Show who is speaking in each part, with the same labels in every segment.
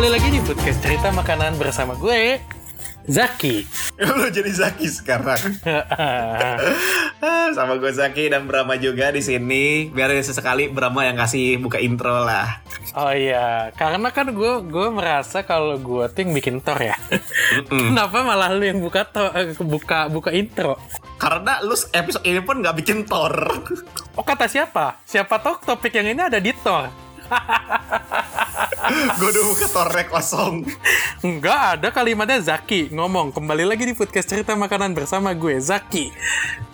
Speaker 1: Kembali lagi di podcast cerita makanan bersama gue, Zaki.
Speaker 2: Lu jadi Zaki sekarang. Sama gue Zaki dan Brahma juga di sini. Biar sesekali Brahma yang kasih buka intro lah.
Speaker 1: oh iya, karena kan gue gue merasa kalau gue tuh yang bikin tor ya. Kenapa malah lu yang buka to- eh, buka buka intro?
Speaker 2: Karena lu episode ini pun nggak bikin Thor.
Speaker 1: Oh kata siapa? Siapa tahu topik yang ini ada di tor.
Speaker 2: gue udah buka Thornya kosong.
Speaker 1: Enggak ada kalimatnya Zaki ngomong kembali lagi di podcast cerita makanan bersama gue Zaki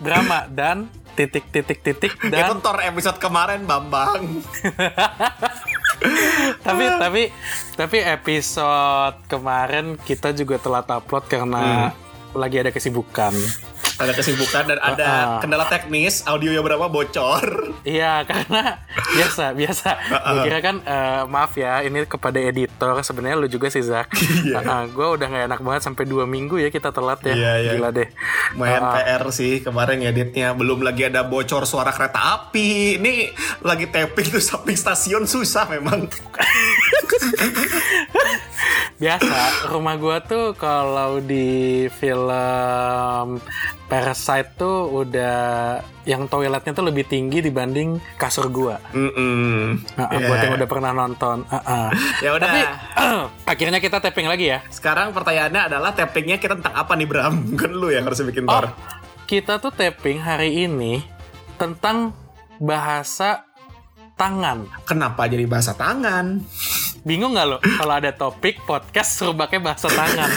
Speaker 1: drama dan titik titik titik
Speaker 2: Itu
Speaker 1: dan
Speaker 2: Thor episode kemarin Bambang.
Speaker 1: tapi tapi tapi episode kemarin kita juga telat upload karena lagi ada kesibukan
Speaker 2: Ada kesibukan dan ada
Speaker 1: Ah.
Speaker 2: kendala teknis. Audionya berapa bocor.
Speaker 1: iya karena biasa biasa gue kira kan eh, maaf ya ini kepada editor sebenarnya lu juga sih Zak
Speaker 2: Iya.
Speaker 1: gue udah nggak enak banget sampai dua minggu ya kita telat ya
Speaker 2: Iya, iya.
Speaker 1: gila deh
Speaker 2: Main
Speaker 1: ah.
Speaker 2: PR sih kemarin editnya belum lagi ada bocor suara kereta api. Ini lagi tapping tuh samping stasiun susah memang.
Speaker 1: Biasa, rumah gua tuh kalau di film Parasite tuh udah yang toiletnya tuh lebih tinggi dibanding kasur gua.
Speaker 2: Mm-mm.
Speaker 1: Nah,
Speaker 2: Ya.
Speaker 1: Buat yang udah pernah nonton. Ah, ah.
Speaker 2: Ya udah.
Speaker 1: Tapi akhirnya kita tapping lagi ya.
Speaker 2: Sekarang pertanyaannya adalah tappingnya kita tentang apa nih Bram? Kan lu yang harus bikin
Speaker 1: Oh,
Speaker 2: Thor.
Speaker 1: kita tuh tapping hari ini tentang bahasa tangan.
Speaker 2: Kenapa jadi bahasa tangan?
Speaker 1: Bingung nggak lo kalau ada topik podcast suruh pakai bahasa tangan?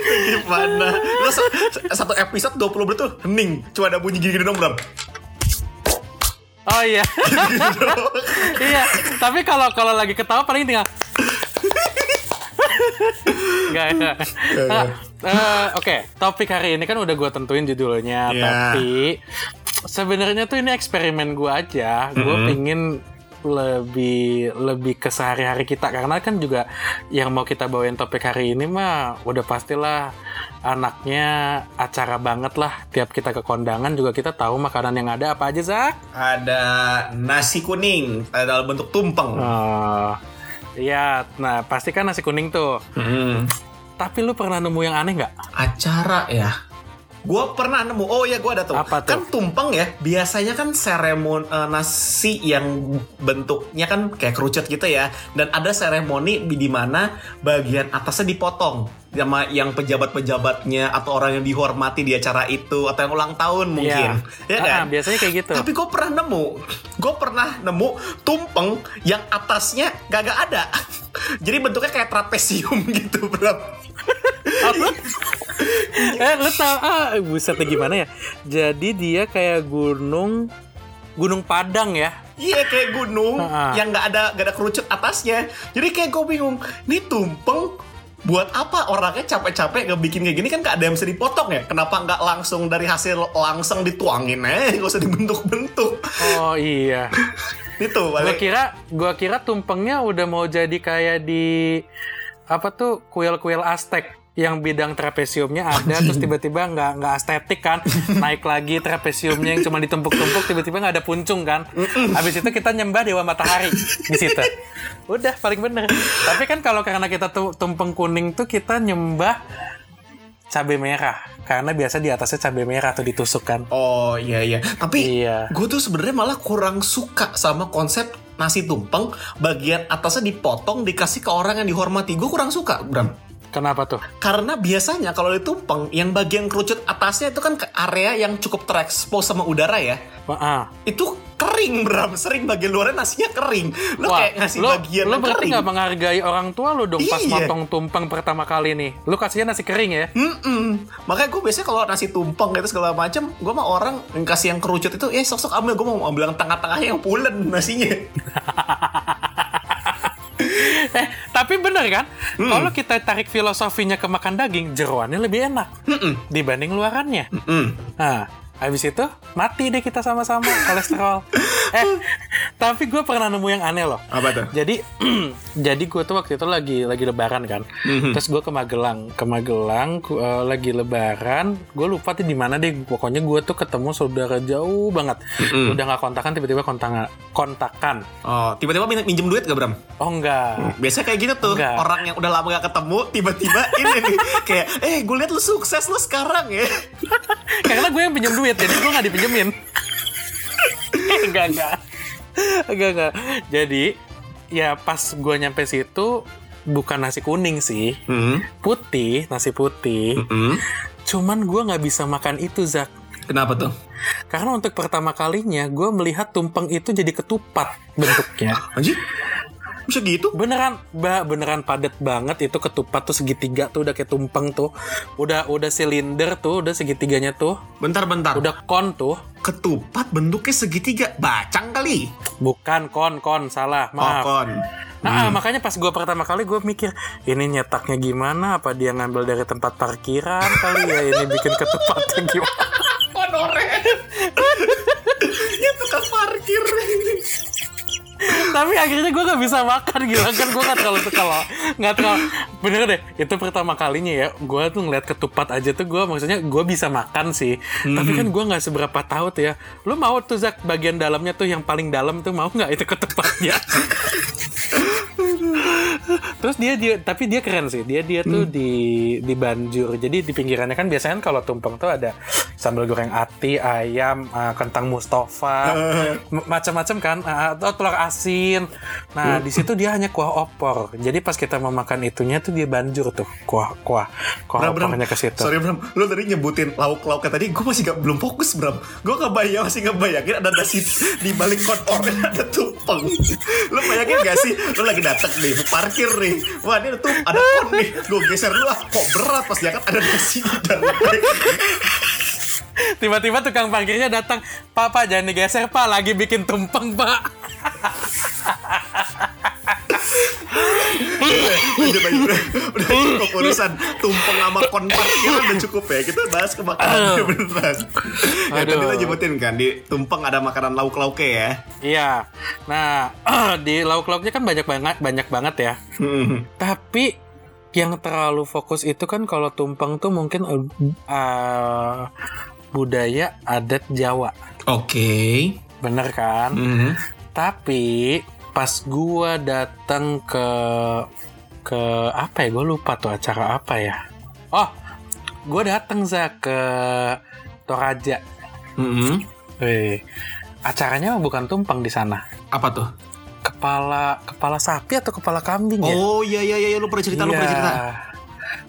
Speaker 2: Gimana? Lu sa- satu episode 20 menit tuh hening. Cuma ada bunyi gini-gini dong Bram.
Speaker 1: Oh iya. iya, tapi kalau kalau lagi ketawa paling tinggal Enggak, enggak. Nah, eh, Oke, topik hari ini kan udah gue tentuin judulnya,
Speaker 2: Iya.
Speaker 1: tapi sebenarnya tuh ini eksperimen gue aja. Gue pingin lebih lebih ke sehari-hari kita karena kan juga yang mau kita bawain topik hari ini mah udah pastilah anaknya acara banget lah tiap kita ke kondangan juga kita tahu makanan yang ada apa aja Zak
Speaker 2: Ada nasi kuning dalam bentuk tumpeng.
Speaker 1: Oh, iya, nah pasti kan nasi kuning tuh.
Speaker 2: Hmm.
Speaker 1: Tapi lu pernah nemu yang aneh nggak?
Speaker 2: Acara ya. Gue pernah nemu. Oh ya gue ada tuh.
Speaker 1: Apa tuh?
Speaker 2: Kan tumpeng ya. Biasanya kan seremoni eh, nasi yang bentuknya kan kayak kerucut gitu ya. Dan ada seremoni di mana bagian atasnya dipotong sama yang pejabat-pejabatnya atau orang yang dihormati di acara itu atau yang ulang tahun mungkin. Ya
Speaker 1: Ah,
Speaker 2: kan?
Speaker 1: biasanya kayak gitu.
Speaker 2: Tapi gue pernah nemu, gue pernah nemu tumpeng yang atasnya gak ada. Jadi bentuknya kayak trapesium gitu, bro.
Speaker 1: eh, lu tau, ah, busetnya gimana ya? Jadi dia kayak gunung, gunung Padang ya.
Speaker 2: Iya kayak gunung
Speaker 1: Ah.
Speaker 2: yang nggak ada gak ada kerucut atasnya. Jadi kayak gue bingung, ini tumpeng buat apa orangnya capek-capek ngebikin kayak gini kan gak ada yang bisa dipotong ya? Kenapa nggak langsung dari hasil langsung dituangin eh gak usah dibentuk-bentuk.
Speaker 1: Oh iya.
Speaker 2: Itu
Speaker 1: Gua
Speaker 2: balik.
Speaker 1: kira, gua kira tumpengnya udah mau jadi kayak di apa tuh kuil-kuil Aztec yang bidang trapesiumnya ada terus tiba-tiba nggak nggak estetik kan naik lagi trapesiumnya yang cuma ditumpuk-tumpuk tiba-tiba nggak ada puncung kan habis itu kita nyembah dewa matahari di situ udah paling bener tapi kan kalau karena kita tumpeng kuning tuh kita nyembah cabai merah karena biasa di atasnya cabai merah atau ditusuk kan
Speaker 2: Oh iya iya. Tapi
Speaker 1: Iya.
Speaker 2: gue tuh sebenarnya malah kurang suka sama konsep nasi tumpeng bagian atasnya dipotong dikasih ke orang yang dihormati. Gue kurang suka, Bram.
Speaker 1: Kenapa tuh
Speaker 2: Karena biasanya kalau di tumpeng yang bagian kerucut atasnya itu kan ke area yang cukup terekspos sama udara ya.
Speaker 1: Wah, ah.
Speaker 2: Itu kering Bram, sering bagian luarnya nasinya kering. Lo
Speaker 1: Wah,
Speaker 2: kayak ngasih
Speaker 1: lo,
Speaker 2: bagian
Speaker 1: lo berarti
Speaker 2: kering.
Speaker 1: nggak menghargai orang tua lo dong pas
Speaker 2: Iya.
Speaker 1: motong tumpeng pertama kali nih. Lo kasihnya nasi kering ya?
Speaker 2: Mm-mm. Makanya gue biasanya kalau nasi tumpeng gitu segala macam, gue mah orang yang kasih yang kerucut itu, ya sok-sok ambil. Gue mau ambil yang tengah-tengahnya yang pulen nasinya.
Speaker 1: eh, tapi bener kan?
Speaker 2: Hmm.
Speaker 1: Kalau kita tarik filosofinya ke makan daging, jeroannya lebih enak dibanding luarannya.
Speaker 2: Mm.
Speaker 1: Nah, habis itu mati deh kita sama-sama kolesterol. eh, tapi gue pernah nemu yang aneh loh.
Speaker 2: Apa tuh?
Speaker 1: Jadi, jadi gue tuh waktu itu lagi lagi lebaran kan.
Speaker 2: Mhm.
Speaker 1: Terus gue ke Magelang, ke Magelang eh, lagi lebaran. Gue lupa tuh di mana deh. Pokoknya gue tuh ketemu saudara jauh banget.
Speaker 2: Mhm.
Speaker 1: Udah nggak kontakan, tiba-tiba kontakan, kontakan.
Speaker 2: Oh, tiba-tiba min- minjem duit gak Bram?
Speaker 1: Oh enggak.
Speaker 2: Biasanya kayak gitu tuh,
Speaker 1: Enggak.
Speaker 2: orang yang udah lama gak ketemu, tiba-tiba ini nih, kayak, eh gue liat lu sukses lu sekarang ya.
Speaker 1: Karena gue yang pinjam duit, jadi gue nggak dipinjemin. enggak, enggak. Enggak, enggak. Jadi, ya pas gue nyampe situ, bukan nasi kuning sih.
Speaker 2: Hmm.
Speaker 1: Putih, nasi putih.
Speaker 2: Hmm.
Speaker 1: Cuman gue nggak bisa makan itu, Zak.
Speaker 2: Kenapa tuh?
Speaker 1: Karena untuk pertama kalinya, gue melihat tumpeng itu jadi ketupat bentuknya.
Speaker 2: Anjir, bisa gitu?
Speaker 1: Beneran, ba, beneran padat banget itu ketupat tuh segitiga tuh udah kayak tumpeng tuh. Udah udah silinder tuh, udah segitiganya tuh.
Speaker 2: Bentar-bentar,
Speaker 1: Udah kon tuh.
Speaker 2: ketupat bentuknya segitiga, bacang kali.
Speaker 1: Bukan kon, kon, salah. Maaf.
Speaker 2: Kokon.
Speaker 1: Nah, makanya pas gue pertama kali gue mikir, ini nyetaknya gimana? Apa dia ngambil dari tempat parkiran kali ya? Ini bikin ketupatnya gimana?
Speaker 2: Honorer.
Speaker 1: Tapi akhirnya gue gak bisa makan gila. Kan gue gak terlalu kalau nggak terlalu bener deh itu pertama kalinya ya gue tuh ngeliat ketupat aja tuh gue maksudnya gue bisa makan sih. Tapi kan gue nggak seberapa tahu tuh ya. Lu mau tuh Zak bagian dalamnya tuh yang paling dalam tuh mau nggak itu ketupatnya Terus dia dia tapi dia keren sih. Dia dia tuh di di banjur. Jadi di pinggirannya kan biasanya kan kalau tumpeng tuh ada sambal goreng ati, ayam, uh, kentang Mustafa, macam-macam kan, uh, atau telur asin. Nah, di situ dia hanya kuah opor. Jadi pas kita mau makan itunya tuh dia banjur tuh kuah kuah kuah
Speaker 2: Bram,
Speaker 1: opornya ke situ.
Speaker 2: Sorry Bram, lu tadi nyebutin lauk-lauknya tadi, gue masih gak, belum fokus Bram. Gue gak bayang, masih gak bayangin ada nasi di balik kon oren ada tumpeng. Lu bayangin gak sih, lu lagi dateng nih, parkir nih. Wah ini tuh, ada kon nih. Gue geser dulu ah, kok berat pas diangkat ada nasi di dalam.
Speaker 1: Tiba-tiba tukang parkirnya datang, Pak Pak jangan digeser Pak, lagi bikin tumpeng Pak.
Speaker 2: Lanjut lagi, udah, udah cukup urusan tumpeng sama kon parkiran udah cukup ya. Kita bahas ke makanan beneran. Ya, tadi lu nyebutin kan, di tumpeng ada makanan lauk-lauknya ya.
Speaker 1: Iya. Nah, di lauk-lauknya kan banyak banget, banyak banget ya.
Speaker 2: Hmm.
Speaker 1: Tapi yang terlalu fokus itu kan kalau tumpeng tuh mungkin uh, budaya adat Jawa.
Speaker 2: Oke.
Speaker 1: Bener kan?
Speaker 2: Mhm.
Speaker 1: Tapi pas gua datang ke ke apa ya? Gue lupa tuh acara apa ya. Oh, gue datang za ke Toraja.
Speaker 2: Mhm.
Speaker 1: Wih, acaranya bukan tumpeng di sana.
Speaker 2: Apa tuh?
Speaker 1: Kepala kepala sapi atau kepala kambing ya?
Speaker 2: Oh iya iya iya lu pernah cerita lu pernah
Speaker 1: Iya.
Speaker 2: cerita.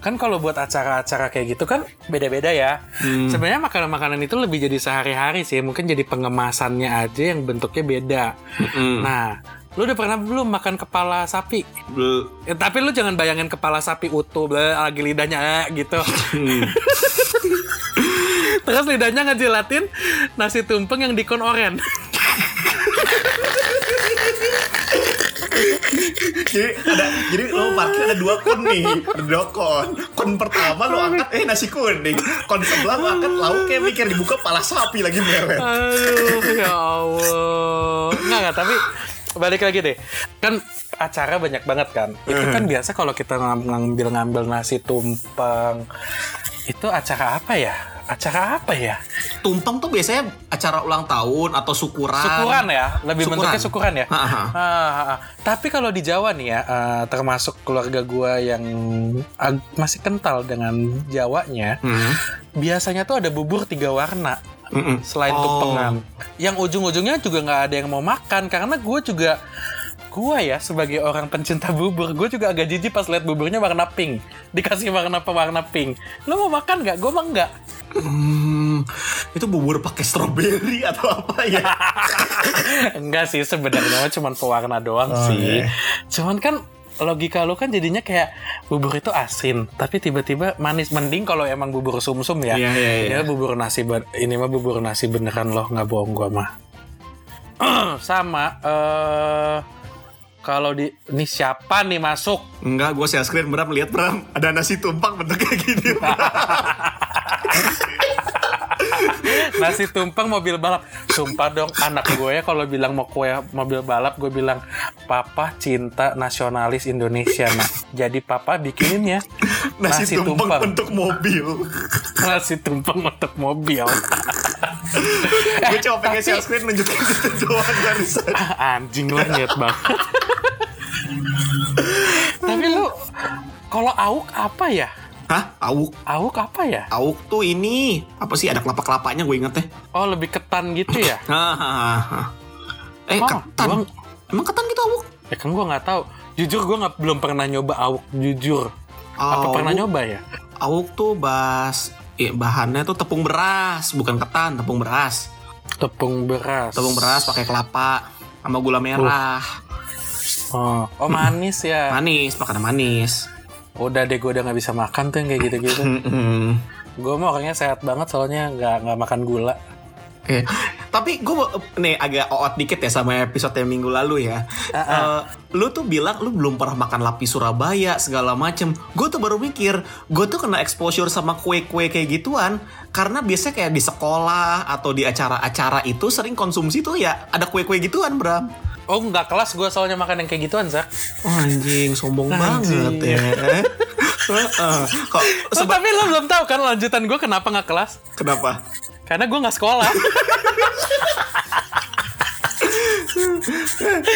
Speaker 1: Kan kalau buat acara-acara kayak gitu kan beda-beda ya.
Speaker 2: Hmm.
Speaker 1: Sebenarnya makanan-makanan itu lebih jadi sehari-hari sih. Mungkin jadi pengemasannya aja yang bentuknya beda.
Speaker 2: Hmm.
Speaker 1: Nah, lu udah pernah belum makan kepala sapi?
Speaker 2: Bel-
Speaker 1: Ya, tapi lu jangan bayangin kepala sapi utuh, bleh, lagi lidahnya eh, gitu.
Speaker 2: Hmm.
Speaker 1: Terus lidahnya ngejelatin nasi tumpeng yang dikon oren.
Speaker 2: jadi ada jadi lu parkir ada dua kon nih, ada dua kon. Kon pertama lu angkat eh nasi kuning. Kon sebelah lu angkat lauknya mikir dibuka pala sapi lagi meret.
Speaker 1: Aduh, ya Allah. Nggak, nggak, tapi balik lagi deh. Kan acara banyak banget kan. Itu kan biasa kalau kita ngam- ngambil-ngambil nasi tumpeng. Itu acara apa ya? Acara apa ya?
Speaker 2: Tumpeng tuh biasanya acara ulang tahun atau syukuran.
Speaker 1: Syukuran ya? Lebih
Speaker 2: Syukuran.
Speaker 1: bentuknya syukuran ya? Ah, ah, ah. Tapi kalau di Jawa nih ya, eh, termasuk keluarga gua yang masih kental dengan Jawanya,
Speaker 2: Hmm.
Speaker 1: biasanya tuh ada bubur tiga warna.
Speaker 2: Mm-mm.
Speaker 1: selain
Speaker 2: Oh.
Speaker 1: tumpengan. Yang ujung-ujungnya juga nggak ada yang mau makan karena gue juga gue ya sebagai orang pencinta bubur gue juga agak jijik pas lihat buburnya warna pink dikasih warna pewarna pink lo mau makan nggak gue mah nggak
Speaker 2: Hmm, itu bubur pakai stroberi atau apa ya?
Speaker 1: Enggak sih sebenarnya mah cuman pewarna doang
Speaker 2: Oh,
Speaker 1: sih.
Speaker 2: iya.
Speaker 1: Cuman kan logika lu kan jadinya kayak bubur itu asin, tapi tiba-tiba manis. Mending kalau emang bubur sumsum ya.
Speaker 2: Iya, iya, iya.
Speaker 1: Ini bubur nasi ini mah bubur nasi beneran loh, nggak bohong gua mah. Sama eh kalau di ini siapa nih masuk?
Speaker 2: Enggak, gue share screen Bram lihat Bram ada nasi tumpang bentuknya gini.
Speaker 1: Nasi tumpeng mobil balap. Sumpah dong anak gue ya kalau bilang mau kue mobil balap gue bilang papa cinta nasionalis Indonesia nah. Jadi papa bikinin ya
Speaker 2: nasi, tumpang, bentuk mobil.
Speaker 1: nasi tumpeng untuk mobil.
Speaker 2: gue coba pengen share screen nunjukin itu doang barusan.
Speaker 1: Anjing lo niat banget. Tapi lu kalau auk apa ya?
Speaker 2: Hah? Auk?
Speaker 1: Auk apa ya?
Speaker 2: Auk tuh ini apa sih ada kelapa-kelapanya gue inget ya.
Speaker 1: Oh lebih ketan gitu ya?
Speaker 2: Hahaha. Eh
Speaker 1: Oh,
Speaker 2: ketan.
Speaker 1: gua-
Speaker 2: Emang ketan gitu auk?
Speaker 1: Ya kan gue nggak tahu. Jujur gue nggak belum pernah nyoba auk. Jujur. Apa
Speaker 2: Auk-
Speaker 1: pernah nyoba ya?
Speaker 2: Auk tuh bas eh, bahannya tuh tepung beras, bukan ketan, tepung beras.
Speaker 1: Tepung beras.
Speaker 2: Tepung beras pakai kelapa sama gula merah.
Speaker 1: Oh, oh manis ya.
Speaker 2: Manis, makanan manis.
Speaker 1: Udah deh gue udah nggak bisa makan tuh yang kayak gitu-gitu. Gue mah orangnya sehat banget soalnya nggak nggak makan gula.
Speaker 2: Oke. Tapi gue nih agak oot dikit ya sama episode yang minggu lalu ya. Eh, lu tuh bilang lu belum pernah makan lapis Surabaya segala macem. Gue tuh baru mikir, gue tuh kena exposure sama kue-kue kayak gituan karena biasanya kayak di sekolah atau di acara-acara itu sering konsumsi tuh ya ada kue-kue gituan, Bram.
Speaker 1: Oh nggak kelas gue soalnya makan yang kayak gituan Zak.
Speaker 2: Oh, anjing, sombong
Speaker 1: Anjing.
Speaker 2: banget ya. Heeh. Kok
Speaker 1: Oh, tapi lo belum tahu kan lanjutan gue kenapa nggak kelas?
Speaker 2: kenapa?
Speaker 1: Karena gue nggak sekolah.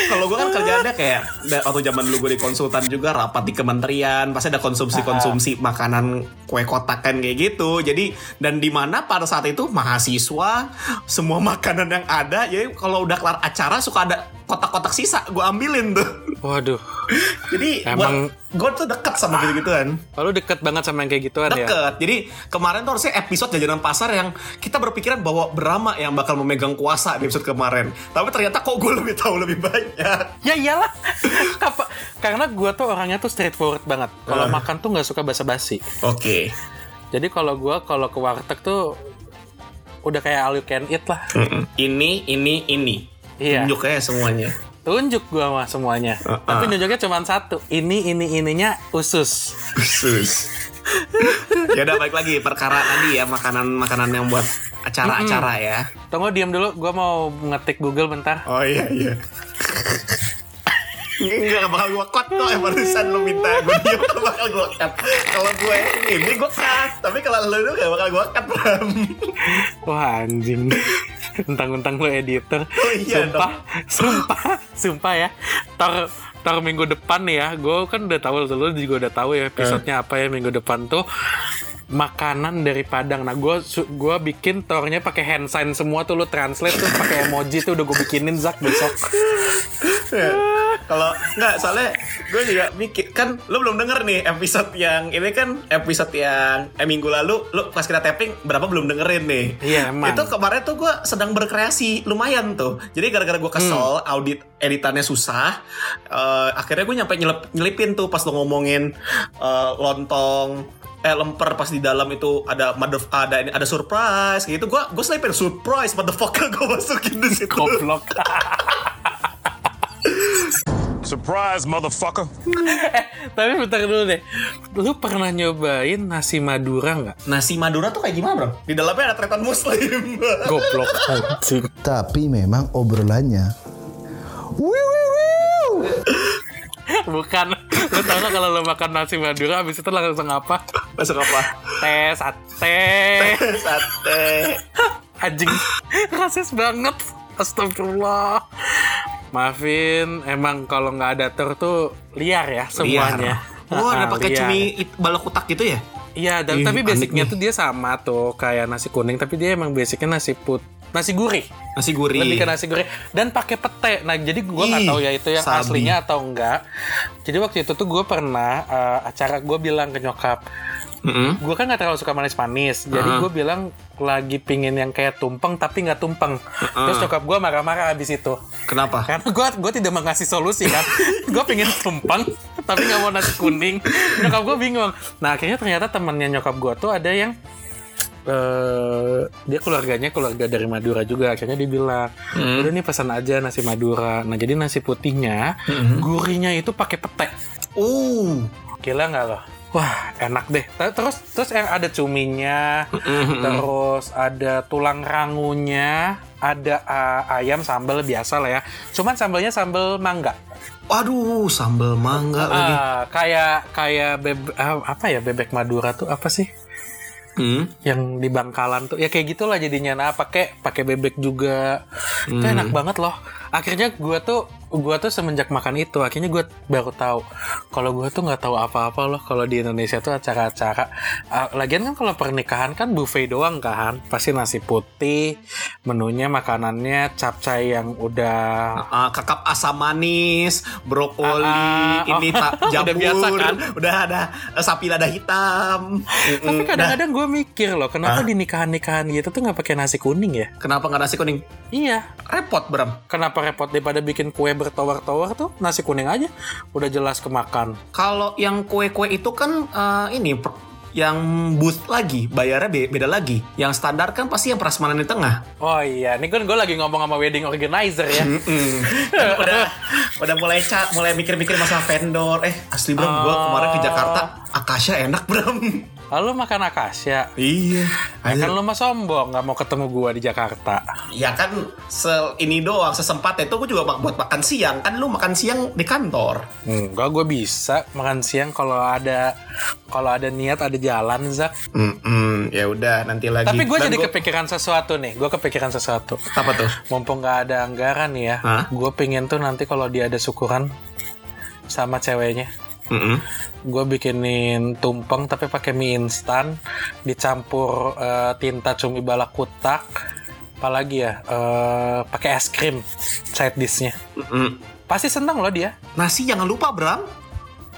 Speaker 2: Kalau gue kan kerjaannya kayak waktu zaman dulu gue di konsultan juga rapat di kementerian, pasti ada konsumsi-konsumsi makanan kue kotak kan kayak gitu. Jadi dan di mana pada saat itu mahasiswa semua makanan yang ada, jadi kalau udah kelar acara suka ada kotak-kotak sisa, gue ambilin tuh.
Speaker 1: Waduh.
Speaker 2: Jadi
Speaker 1: Emang-
Speaker 2: gue tuh deket sama gitu-gituan.
Speaker 1: Lalu deket banget sama yang kayak gituan ya?
Speaker 2: Deket. Jadi kemarin tuh harusnya episode jajanan pasar yang kita berpikiran bahwa Brahma yang bakal memegang kuasa di episode kemarin. Tapi ternyata kok gue lebih tahu lebih banyak.
Speaker 1: Ya iyalah. Apa? Karena gue tuh orangnya tuh straightforward banget. Kalau
Speaker 2: Eh.
Speaker 1: makan tuh nggak suka basa-basi.
Speaker 2: Oke.
Speaker 1: Jadi kalau gue kalau ke warteg tuh udah kayak all you can eat lah.
Speaker 2: Mm-mm. Ini, ini, ini.
Speaker 1: Iya.
Speaker 2: Tunjuk aja semuanya.
Speaker 1: Tunjuk gue mah semuanya.
Speaker 2: Uh-uh.
Speaker 1: Tapi nunjuknya cuma satu. Ini ini ininya usus.
Speaker 2: Khusus. ya udah balik lagi perkara tadi ya makanan-makanan yang buat acara-acara ya.
Speaker 1: Tunggu diam dulu. Gue mau ngetik Google bentar.
Speaker 2: Oh iya iya. Enggak bakal gue cut tuh yang barusan lu minta gue diem gak bakal gue cut Kalau gue ini gue cut Tapi kalau lu itu gak bakal gue cut Bram
Speaker 1: Wah anjing. Entang-entang lo editor.
Speaker 2: Oh iya
Speaker 1: sumpah, sumpah, sumpah ya. Tar tar minggu depan nih ya. Gue kan udah tahu lu juga udah tahu ya episodenya apa ya minggu depan tuh makanan dari Padang. Nah, gue gua bikin tornya pakai hand sign semua tuh lu translate tuh pakai emoji tuh udah gue bikinin Zak besok.
Speaker 2: Kalau nggak soalnya gue juga mikir kan lu belum denger nih episode yang ini kan episode yang eh, minggu lalu lu pas kita tapping berapa belum dengerin nih.
Speaker 1: Iya, emang.
Speaker 2: Itu kemarin tuh gue sedang berkreasi lumayan tuh. Jadi gara-gara gue kesel audit editannya susah, eh, akhirnya gue nyampe nyelip, nyelipin tuh pas lu ngomongin eh, lontong eh lemper pas di dalam itu ada mother ada ini ada surprise gitu gue gue selipin surprise motherfucker gue masukin di situ
Speaker 1: Goblok.
Speaker 3: Surprise, motherfucker.
Speaker 1: Tapi bentar dulu deh. Lu pernah nyobain nasi Madura nggak?
Speaker 2: Nasi Madura tuh kayak gimana bro? Di dalamnya ada tretan muslim.
Speaker 1: Goblok anjing.
Speaker 4: Tapi memang obrolannya Wiu, wiu, wiu.
Speaker 1: Bukan. Lu tau gak kalau lu makan nasi Madura habis itu langsung apa?
Speaker 2: Masuk apa?
Speaker 1: Teh, sate.
Speaker 2: Sate.
Speaker 1: Anjing. Rasis banget. Astagfirullah. Maafin, emang kalau nggak ada ter tuh liar ya semuanya.
Speaker 2: Oh, ada pakai
Speaker 1: liar.
Speaker 2: cumi balok kutak gitu ya?
Speaker 1: Iya, dan
Speaker 2: Ih,
Speaker 1: tapi basicnya tuh dia sama tuh kayak nasi kuning, tapi dia emang basicnya nasi put, nasi gurih.
Speaker 2: Nasi gurih.
Speaker 1: lebih ke nasi goreng dan pakai pete. Nah, jadi gua nggak tahu ya itu yang
Speaker 2: sabi.
Speaker 1: aslinya atau enggak. Jadi waktu itu tuh gue pernah eh, acara gue bilang ke nyokap,
Speaker 2: Mm-mm.
Speaker 1: gue kan nggak terlalu suka manis-manis. Jadi
Speaker 2: Ah.
Speaker 1: gue bilang lagi pingin yang kayak tumpeng tapi nggak tumpeng. Terus nyokap gue marah-marah habis itu.
Speaker 2: Kenapa?
Speaker 1: karena gue gue tidak mengasih solusi kan? Gue pingin tumpeng tapi nggak mau nasi kuning. Nyokap gue bingung. Nah akhirnya ternyata temannya nyokap gue tuh ada yang eh dia keluarganya keluarga dari Madura juga. Akhirnya dia bilang udah nih pesan aja nasi Madura. Nah jadi nasi putihnya gurihnya itu pakai pete
Speaker 2: Uh.
Speaker 1: Gila nggak lo? Wah enak deh. Ter- Terus terus yang ada cuminya, terus ada tulang rangunya, ada uh, ayam sambal biasa lah ya. Cuman sambalnya sambal mangga.
Speaker 2: Waduh, sambal mangga lagi.
Speaker 1: Ah, kayak kayak bebe- ah, apa ya bebek Madura tuh apa sih?
Speaker 2: Hmm.
Speaker 1: Yang di Bangkalan tuh ya kayak gitulah jadinya. Nah pakai pakai bebek juga. Itu enak banget loh. Akhirnya gua tuh gua tuh semenjak makan itu akhirnya gua baru tahu kalau gua tuh nggak tahu apa-apa loh kalau di Indonesia tuh acara-acara Ah, lagian kan kalau pernikahan kan buffet doang kan pasti nasi putih menunya makanannya capcay yang udah
Speaker 2: Ah, kakap asam manis, brokoli,
Speaker 1: Ah, ah.
Speaker 2: ini tak
Speaker 1: Udah
Speaker 2: jamur,
Speaker 1: biasa kan?
Speaker 2: udah ada eh, sapi lada hitam.
Speaker 1: tapi
Speaker 2: Mm-mm.
Speaker 1: kadang-kadang gue mikir loh kenapa di nikahan-nikahan gitu tuh nggak pakai nasi kuning ya
Speaker 2: Nah, kenapa nggak nasi kuning?
Speaker 1: iya
Speaker 2: Repot, Bram.
Speaker 1: Kenapa repot daripada bikin kue bertawar-tawar tuh nasi kuning aja udah jelas kemakan.
Speaker 2: Kalau yang kue-kue itu kan eh, ini yang booth lagi, bayarnya be- beda lagi. Yang standar kan pasti yang prasmanan di tengah.
Speaker 1: Oh iya, ini kan gue lagi ngomong sama wedding organizer ya.
Speaker 2: Udah udah mulai ca mulai mikir-mikir masalah vendor. Eh, asli Bram, gua kemarin ke Jakarta, Akasha enak, Bram.
Speaker 1: Lalu makan akasya.
Speaker 2: iya.
Speaker 1: Ya kan lu mah sombong nggak mau ketemu gua di Jakarta.
Speaker 2: Ya kan se ini doang sesempatnya itu gue juga buat makan siang kan lu makan siang di kantor.
Speaker 1: Enggak, gue bisa makan siang kalau ada kalau ada niat ada jalan Zak.
Speaker 2: Hmm, ya udah nanti lagi.
Speaker 1: Tapi gue
Speaker 2: Dan
Speaker 1: jadi
Speaker 2: gua-
Speaker 1: kepikiran sesuatu nih. Gue kepikiran sesuatu.
Speaker 2: apa tuh?
Speaker 1: Mumpung nggak ada anggaran nih ya,
Speaker 2: Hah?
Speaker 1: gue pengen tuh nanti kalau dia ada syukuran sama ceweknya.
Speaker 2: Mm-mm.
Speaker 1: gue bikinin tumpeng tapi pakai mie instan dicampur eh, tinta cumi balak kutak apalagi ya eh, pakai es krim side dishnya
Speaker 2: Mm-mm.
Speaker 1: pasti seneng loh dia
Speaker 2: Nasi jangan lupa Bram.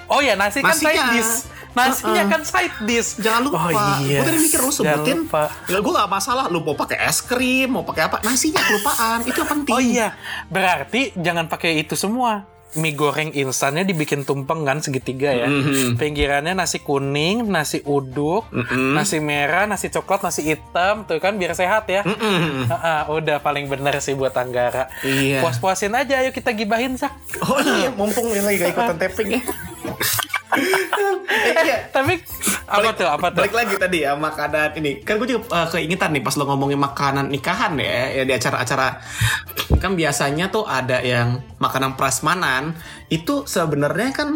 Speaker 1: oh ya nasi kan
Speaker 2: Nasinya.
Speaker 1: side dish nasinya
Speaker 2: Uh-uh.
Speaker 1: kan side dish
Speaker 2: Jangan lupa.
Speaker 1: oh iya
Speaker 2: Gue tadi mikir lu sebutin.
Speaker 1: lupa.
Speaker 2: Ya, gue gak masalah. Lu mau pakai es krim, mau pakai apa? Nasinya kelupaan. Itu yang penting.
Speaker 1: oh iya berarti jangan pakai itu semua mie goreng instannya dibikin tumpeng kan segitiga ya.
Speaker 2: Mhm.
Speaker 1: Pinggirannya nasi kuning, nasi uduk,
Speaker 2: Mhm.
Speaker 1: nasi merah, nasi coklat, nasi hitam, tuh kan biar sehat ya.
Speaker 2: Mm-mm.
Speaker 1: Ah, ah, udah paling bener sih buat Anggara.
Speaker 2: Iya.
Speaker 1: Puas-puasin aja, ayo kita gibahin Zak.
Speaker 2: Oh iya, mumpung ini lagi gak ikutan tapping ya. Eh, iya.
Speaker 1: Tapi apa tuh? Apa tuh?
Speaker 2: Balik lagi tadi ya makanan ini. Kan gue juga uh, keingetan nih pas lo ngomongin makanan nikahan ya, ya di acara-acara kan biasanya tuh ada yang makanan prasmanan itu sebenarnya kan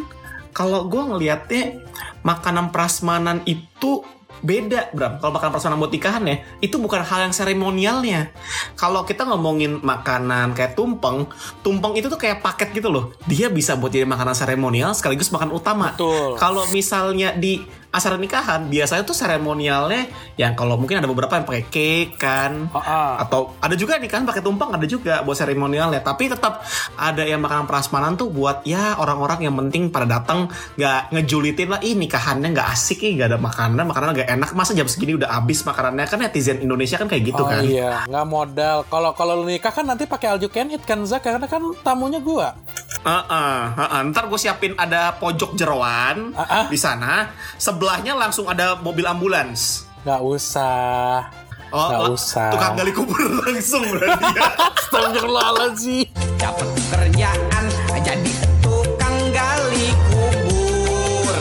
Speaker 2: kalau gue ngelihatnya makanan prasmanan itu beda Bram. Kalau makanan prasmanan buat nikahan ya itu bukan hal yang seremonialnya. Kalau kita ngomongin makanan kayak tumpeng tumpeng itu tuh kayak paket gitu loh. Dia bisa buat jadi makanan seremonial sekaligus makan utama. Kalau misalnya di acara nikahan biasanya tuh seremonialnya yang kalau mungkin ada beberapa yang pakai cake kan
Speaker 1: Ah, ah.
Speaker 2: atau ada juga nikahan pakai tumpeng ada juga buat seremonialnya tapi tetap ada yang makanan prasmanan tuh buat ya orang-orang yang penting pada datang nggak ngejulitin lah ih nikahannya nggak asik nih nggak ada makanan makanan nggak enak masa jam segini udah habis makanannya kan netizen Indonesia kan kayak gitu
Speaker 1: oh
Speaker 2: kan
Speaker 1: iya, nggak modal. Kalau kalau lu nikah kan nanti pakai eat kan Zak, karena kan tamunya gua.
Speaker 2: Heeh, heeh. ntar gue siapin ada pojok jeroan
Speaker 1: Ah, ah.
Speaker 2: di sana sebelahnya langsung ada mobil ambulans
Speaker 1: Nggak usah.
Speaker 2: Oh,
Speaker 1: Nggak
Speaker 2: la-
Speaker 1: usah.
Speaker 2: Tukang gali kubur langsung berarti ya.
Speaker 1: Astagfirullahaladzim.
Speaker 5: dapat kerjaan jadi tukang gali kubur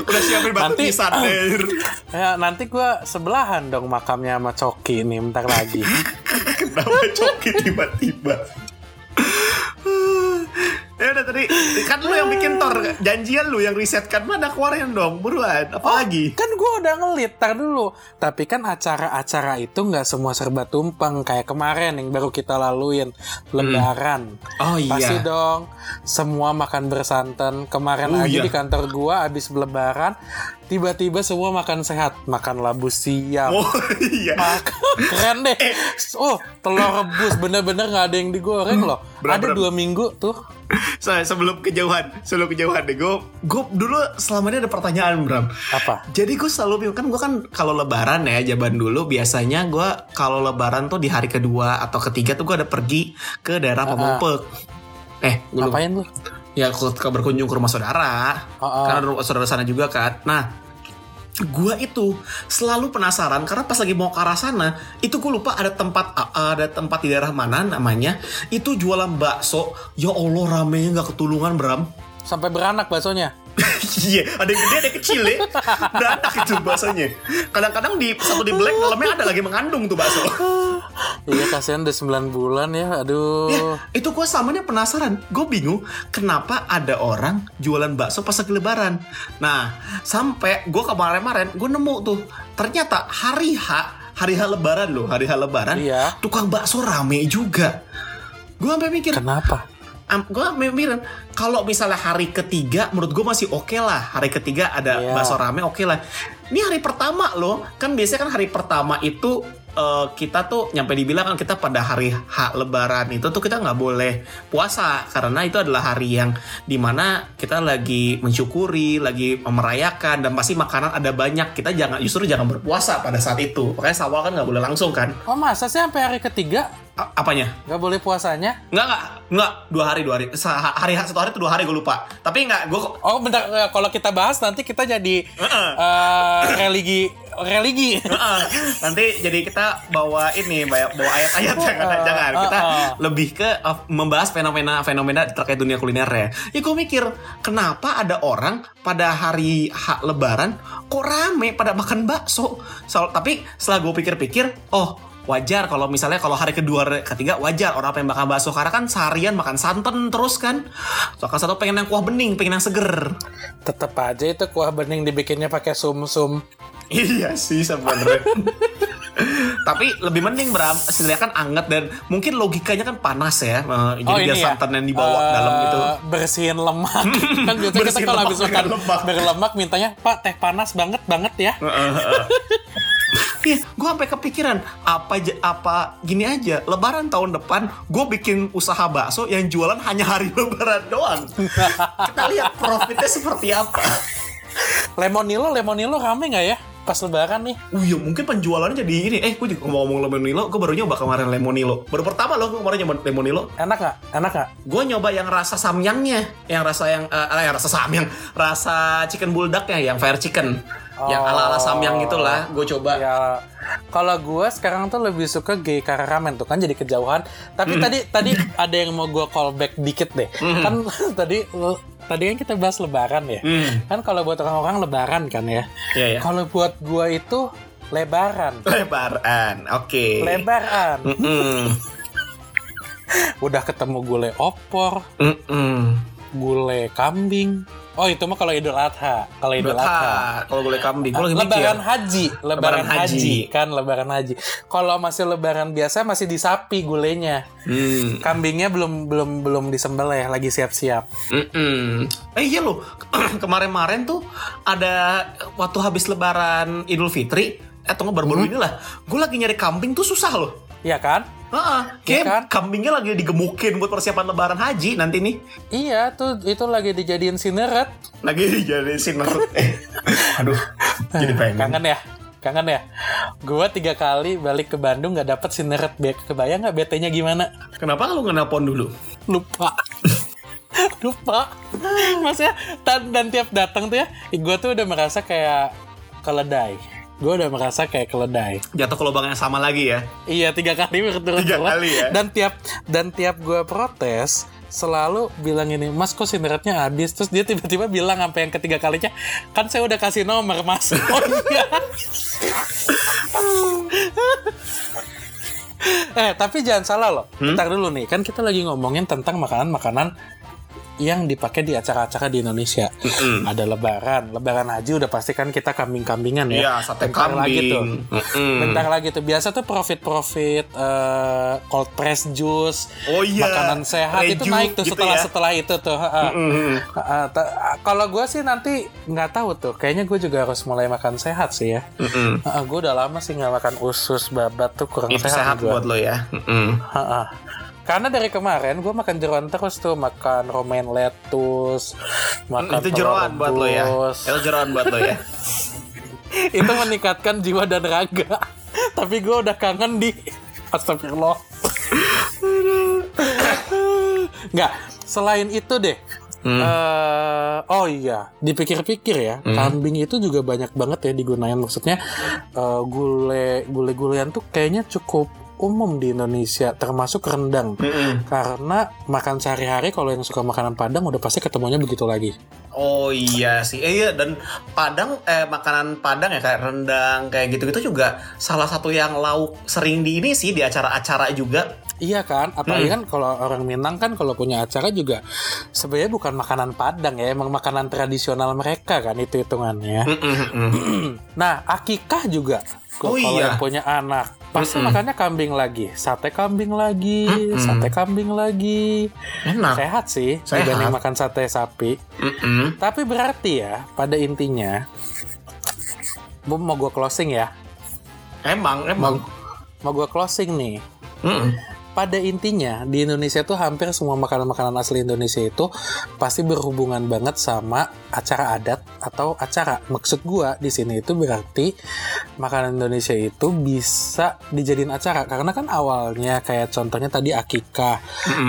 Speaker 2: Udah siapin batu
Speaker 1: Nanti-
Speaker 2: nisan deh.
Speaker 1: Ya, nanti gua sebelahan dong makamnya sama Coki nih bentar lagi.
Speaker 2: Kenapa coki tiba-tiba? Udah tadi kan lu yang bikin tor janjian lu yang risetkan mana keluarin dong buruan apa lagi
Speaker 1: Kan gue udah ngelit, tar dulu. Tapi kan acara-acara itu nggak semua serba tumpeng. Kayak kemarin yang baru kita laluin, Lebaran.
Speaker 2: Oh, iya.
Speaker 1: Pasti dong, semua makan bersantan. Kemarin
Speaker 2: Oh,
Speaker 1: aja
Speaker 2: iya.
Speaker 1: di kantor gua abis Lebaran, tiba-tiba semua makan sehat. Makan labu siam.
Speaker 2: oh iya
Speaker 1: Makan keren deh. Oh, telur rebus bener-bener nggak ada yang digoreng loh.
Speaker 2: Berat,
Speaker 1: ada dua minggu tuh
Speaker 2: So, sebelum kejauhan, sebelum kejauhan deh, gue, gue dulu selama ini ada pertanyaan Bram.
Speaker 1: Apa?
Speaker 2: Jadi gue selalu kan gue kan kalau lebaran ya zaman dulu biasanya gue kalau lebaran tuh di hari kedua atau ketiga tuh gue ada pergi ke daerah Pemempek. Eh, gue lupa.
Speaker 1: Ngapain lu?
Speaker 2: Ya ke, ke berkunjung ke rumah saudara.
Speaker 1: Oh, oh.
Speaker 2: Karena rumah saudara sana juga kan. Nah, gue itu selalu penasaran karena pas lagi mau ke arah sana itu gue lupa ada tempat ada tempat di daerah mana namanya itu jualan bakso ya allah ramenya nggak ketulungan Bram
Speaker 1: Sampai beranak baksonya.
Speaker 2: Iya, ada yang gede, ada yang kecil ya. Beranak itu baksonya. Kadang-kadang di satu di black dalamnya ada lagi mengandung tuh bakso.
Speaker 1: Iya kasihan udah 9 bulan ya. Aduh.
Speaker 2: Ya, itu gue samanya penasaran. Gue bingung kenapa ada orang jualan bakso pas lagi lebaran. Nah, sampai gue kemarin-kemarin gue nemu tuh. Ternyata hari H, hari H lebaran loh, hari H lebaran.
Speaker 1: Iya.
Speaker 2: Tukang bakso rame juga. Gue sampai mikir,
Speaker 1: Kenapa?
Speaker 2: Gue mikirin kalau misalnya hari ketiga menurut gue masih oke lah. Hari ketiga ada
Speaker 1: Iya.
Speaker 2: bakso rame oke lah. Ini hari pertama loh. Kan biasanya kan hari pertama itu eh, kita tuh nyampe dibilang kan kita pada hari H lebaran itu tuh kita nggak boleh puasa karena itu adalah hari yang di mana kita lagi mensyukuri lagi merayakan dan pasti makanan ada banyak kita jangan justru jangan berpuasa pada saat itu makanya sawal kan nggak boleh langsung kan
Speaker 1: Oh masa sih sampai hari ketiga
Speaker 2: A- apanya
Speaker 1: nggak boleh puasanya?
Speaker 2: Enggak, enggak, enggak. Dua hari, dua hari. Sa- hari satu hari itu dua hari gue lupa. Tapi enggak, gue
Speaker 1: Oh bentar, eh, kalau kita bahas nanti kita jadi eh, religi religi.
Speaker 2: nanti jadi kita bawa ini, bawa, ayat-ayat jangan, jangan. Kita
Speaker 1: Uh-uh.
Speaker 2: lebih ke uh, membahas fenomena-fenomena terkait dunia kuliner ya. Ya gue mikir, kenapa ada orang pada hari H Lebaran kok rame pada makan bakso? So, tapi setelah gue pikir-pikir, oh wajar kalau misalnya kalau hari kedua hari ketiga wajar orang pengen makan bakso karena kan seharian makan santan terus kan soalnya satu pengen yang kuah bening pengen yang seger
Speaker 1: Tetep aja itu kuah bening dibikinnya pakai sum-sum.
Speaker 2: Iya sih sebenarnya. Tapi lebih mending Bram, sebenarnya kan anget dan mungkin logikanya kan panas ya. Eh, jadi biar santan yang dibawa
Speaker 1: Eh,
Speaker 2: dalam itu.
Speaker 1: bersihin lemak kan biasanya kita kalau habis makan berlemak mintanya pak teh panas banget banget ya
Speaker 2: Iya, gue sampai kepikiran apa apa gini aja. Lebaran tahun depan gue bikin usaha bakso yang jualan hanya hari Lebaran doang. Kita lihat profitnya seperti apa.
Speaker 1: lemonilo lemonilo rame nggak ya pas lebaran nih
Speaker 2: Oh iya, mungkin penjualannya jadi ini. Eh, gue juga mau ngomong lemonilo, gue baru nyoba kemarin lemonilo. Baru pertama loh gue kemarin nyoba lemonilo.
Speaker 1: enak nggak enak nggak
Speaker 2: gue nyoba yang rasa samyangnya yang rasa yang eh yang rasa samyang rasa chicken bulldognya yang fire chicken yang ala ala samyang gitulah gue coba.
Speaker 1: Ya. Kalau gue sekarang tuh lebih suka gay kara ramen tuh kan jadi kejauhan. Tapi
Speaker 2: Hmm.
Speaker 1: tadi tadi ada yang mau gue callback dikit deh. Kan tadi tadi kan kita bahas lebaran ya.
Speaker 2: Hmm.
Speaker 1: kan kalau buat orang-orang lebaran kan ya.
Speaker 2: Iya, iya.
Speaker 1: kalau buat gue itu lebaran.
Speaker 2: Lebaran oke.
Speaker 1: Lebaran.
Speaker 2: Mm-mm.
Speaker 1: udah ketemu gule opor
Speaker 2: Mm-mm.
Speaker 1: gule kambing oh itu mah kalau idul adha. Kalau idul adha.
Speaker 2: Ah, kalau gue kambing. Gue lagi mikir.
Speaker 1: Lebaran haji. Lebaran,
Speaker 2: Lebaran
Speaker 1: haji.
Speaker 2: haji.
Speaker 1: kan lebaran haji. Kalau masih lebaran biasa masih disapi gulenya.
Speaker 2: Hmm.
Speaker 1: kambingnya belum belum belum disembelih lagi siap-siap.
Speaker 2: Mm-mm. Eh iya loh. Kemarin-kemarin tuh ada waktu habis lebaran Idul Fitri eh tunggu baru-baru inilah. Gue lagi nyari kambing tuh susah loh.
Speaker 1: Iya kan
Speaker 2: Heeh,
Speaker 1: Iya
Speaker 2: kayak
Speaker 1: kan?
Speaker 2: kambingnya lagi digemukin buat persiapan lebaran haji nanti nih.
Speaker 1: iya tuh itu lagi dijadiin sineret
Speaker 2: Lagi dijadiin sinetron. Eh, aduh, jadi pengen.
Speaker 1: kangen ya kangen ya gua tiga kali balik ke Bandung nggak dapet sineret kebayang nggak BT-nya gimana
Speaker 2: Kenapa lu nggak nelpon dulu?
Speaker 1: lupa lupa maksudnya dan tiap datang tuh ya gue tuh udah merasa kayak keledai gue udah merasa kayak keledai.
Speaker 2: Jatuh ke lubang yang sama lagi ya.
Speaker 1: iya tiga kali berturut-turut.
Speaker 2: Tiga kali ya?
Speaker 1: dan tiap dan tiap gue protes selalu bilang ini mas kok sineretnya habis? Terus dia tiba-tiba bilang sampai yang ketiga kalinya kan saya udah kasih nomor mas. Oh iya. Eh tapi jangan salah loh.
Speaker 2: Hmm?
Speaker 1: Bentar dulu nih. Kan kita lagi ngomongin tentang makanan-makanan yang dipakai di acara-acara di Indonesia ada lebaran lebaran haji udah pasti kan kita kambing-kambingan ya
Speaker 2: Iya, sate
Speaker 1: Bentar lagi tuh
Speaker 2: kambing. Mm-mm.
Speaker 1: bentar lagi tuh biasa tuh profit-profit eh, cold press juice
Speaker 2: Oh iya,
Speaker 1: makanan sehat itu
Speaker 2: reju
Speaker 1: naik tuh
Speaker 2: gitu
Speaker 1: setelah
Speaker 2: ya.
Speaker 1: setelah itu tuh Ha-ha. Ha-ha. Ta- kalau gue sih nanti nggak tahu tuh kayaknya gue juga harus mulai makan sehat sih ya
Speaker 2: Mm-mm.
Speaker 1: gue udah lama sih nggak makan usus babat tuh kurang
Speaker 2: Itu
Speaker 1: sehat,
Speaker 2: sehat buat lo ya. Mm-mm.
Speaker 1: Ha-ha. Karena dari kemarin gue makan jeroan terus tuh, makan romaine lettuce, makan
Speaker 2: itu jeroan buat lo ya. Itu jeroan buat lo ya.
Speaker 1: itu meningkatkan jiwa dan raga. Tapi gue udah kangen di Astagfirullah. Nggak, selain itu deh. eh, oh iya, dipikir-pikir ya, kambing itu juga banyak banget ya digunain. Maksudnya eh, gule gule gulean tuh kayaknya cukup umum di Indonesia, termasuk rendang. Karena makan sehari-hari kalau yang suka makanan Padang udah pasti ketemunya begitu lagi.
Speaker 2: Oh iya sih, eh, iya dan Padang eh makanan Padang ya kayak rendang kayak gitu-gitu juga salah satu yang lauk sering di ini sih di acara-acara juga.
Speaker 1: Iya kan, apalagi kan kalau orang Minang kan kalau punya acara juga sebenarnya bukan makanan Padang ya, emang makanan tradisional mereka kan itu hitungannya. nah, akikah juga.
Speaker 2: Oh
Speaker 1: kalau
Speaker 2: iya.
Speaker 1: yang punya anak pasti makannya kambing lagi, sate kambing lagi, sate kambing lagi.
Speaker 2: Enak.
Speaker 1: Sehat sih
Speaker 2: Sehat.
Speaker 1: dibanding makan sate sapi.
Speaker 2: Mm-mm.
Speaker 1: Tapi berarti ya pada intinya mau mau gue closing ya,
Speaker 2: Emang, emang.
Speaker 1: mau gue closing nih.
Speaker 2: Mm-mm.
Speaker 1: Pada intinya di Indonesia tuh hampir semua makanan-makanan asli Indonesia itu pasti berhubungan banget sama acara adat atau acara. Maksud gua di sini itu berarti makanan Indonesia itu bisa dijadiin acara karena kan awalnya kayak contohnya tadi akikah,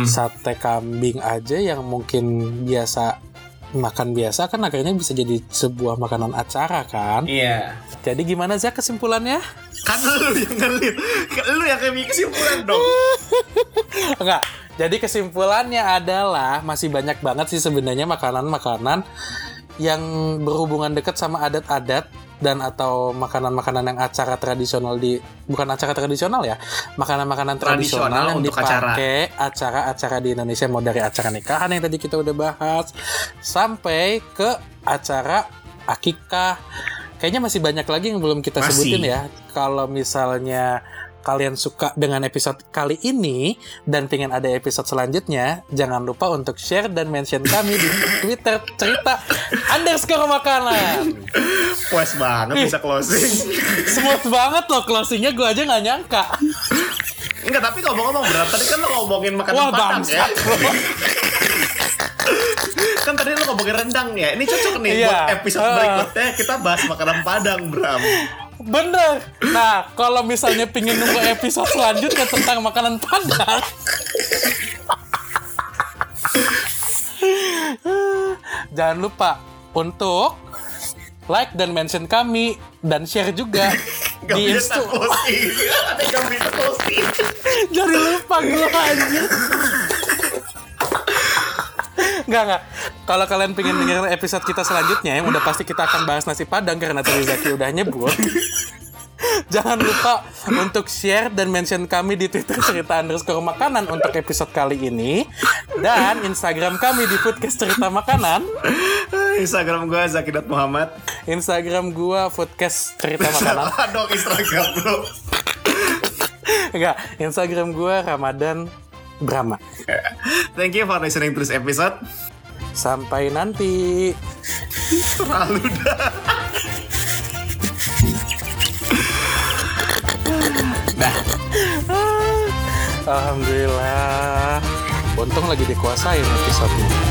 Speaker 1: sate kambing aja yang mungkin biasa makan biasa kan akhirnya bisa jadi sebuah makanan acara kan.
Speaker 2: Iya.
Speaker 1: Jadi gimana Zak kesimpulannya?
Speaker 2: Kan lu yang ngelit. Kan lu yang kayak kesimpulan dong.
Speaker 1: Enggak. Jadi kesimpulannya adalah masih banyak banget sih sebenarnya makanan-makanan yang berhubungan dekat sama adat-adat dan atau makanan-makanan yang acara tradisional di bukan acara tradisional ya makanan-makanan tradisional,
Speaker 2: Tradisional
Speaker 1: yang
Speaker 2: untuk
Speaker 1: dipakai acara-acara di Indonesia mau dari acara nikahan yang tadi kita udah bahas sampai ke acara akikah. Kayaknya masih banyak lagi yang belum kita
Speaker 2: Masih.
Speaker 1: sebutin ya. Kalau misalnya kalian suka dengan episode kali ini dan pengen ada episode selanjutnya, jangan lupa untuk share dan mention kami di Twitter cerita underscore makanan.
Speaker 2: Puas banget bisa closing.
Speaker 1: Smooth banget loh closingnya, gue aja nggak nyangka.
Speaker 2: Enggak, tapi ngomong-ngomong berat tadi kan lo ngomongin makanan
Speaker 1: Wah
Speaker 2: Padang ya. kan tadi lo ngomongin rendang ya. Ini cocok nih
Speaker 1: Iya.
Speaker 2: buat episode
Speaker 1: Ah.
Speaker 2: berikutnya kita bahas makanan Padang, Bram.
Speaker 1: Bener. Nah, kalau misalnya pingin nunggu episode selanjutnya tentang makanan Padang, jangan lupa untuk like dan mention kami dan share juga
Speaker 2: Gak
Speaker 1: di Insta.
Speaker 2: gak bisa.
Speaker 1: Jadi lupa gue anjir. Enggak, enggak. Kalau kalian pengen dengerin episode kita selanjutnya yang udah pasti kita akan bahas nasi padang karena tadi Zaki udah nyebut. Jangan lupa untuk share dan mention kami di Twitter cerita underscore makanan untuk episode kali ini dan Instagram kami di podcast cerita makanan,
Speaker 2: Instagram gue Zakidat Muhammad.
Speaker 1: Instagram gua foodcast cerita makanan.
Speaker 2: Salah dong Instagram bro.
Speaker 1: Enggak, Instagram gua Ramadan Brahma.
Speaker 2: Thank you for listening to this episode.
Speaker 1: Sampai nanti.
Speaker 2: Terlalu dah.
Speaker 1: Alhamdulillah. Untung lagi dikuasain episode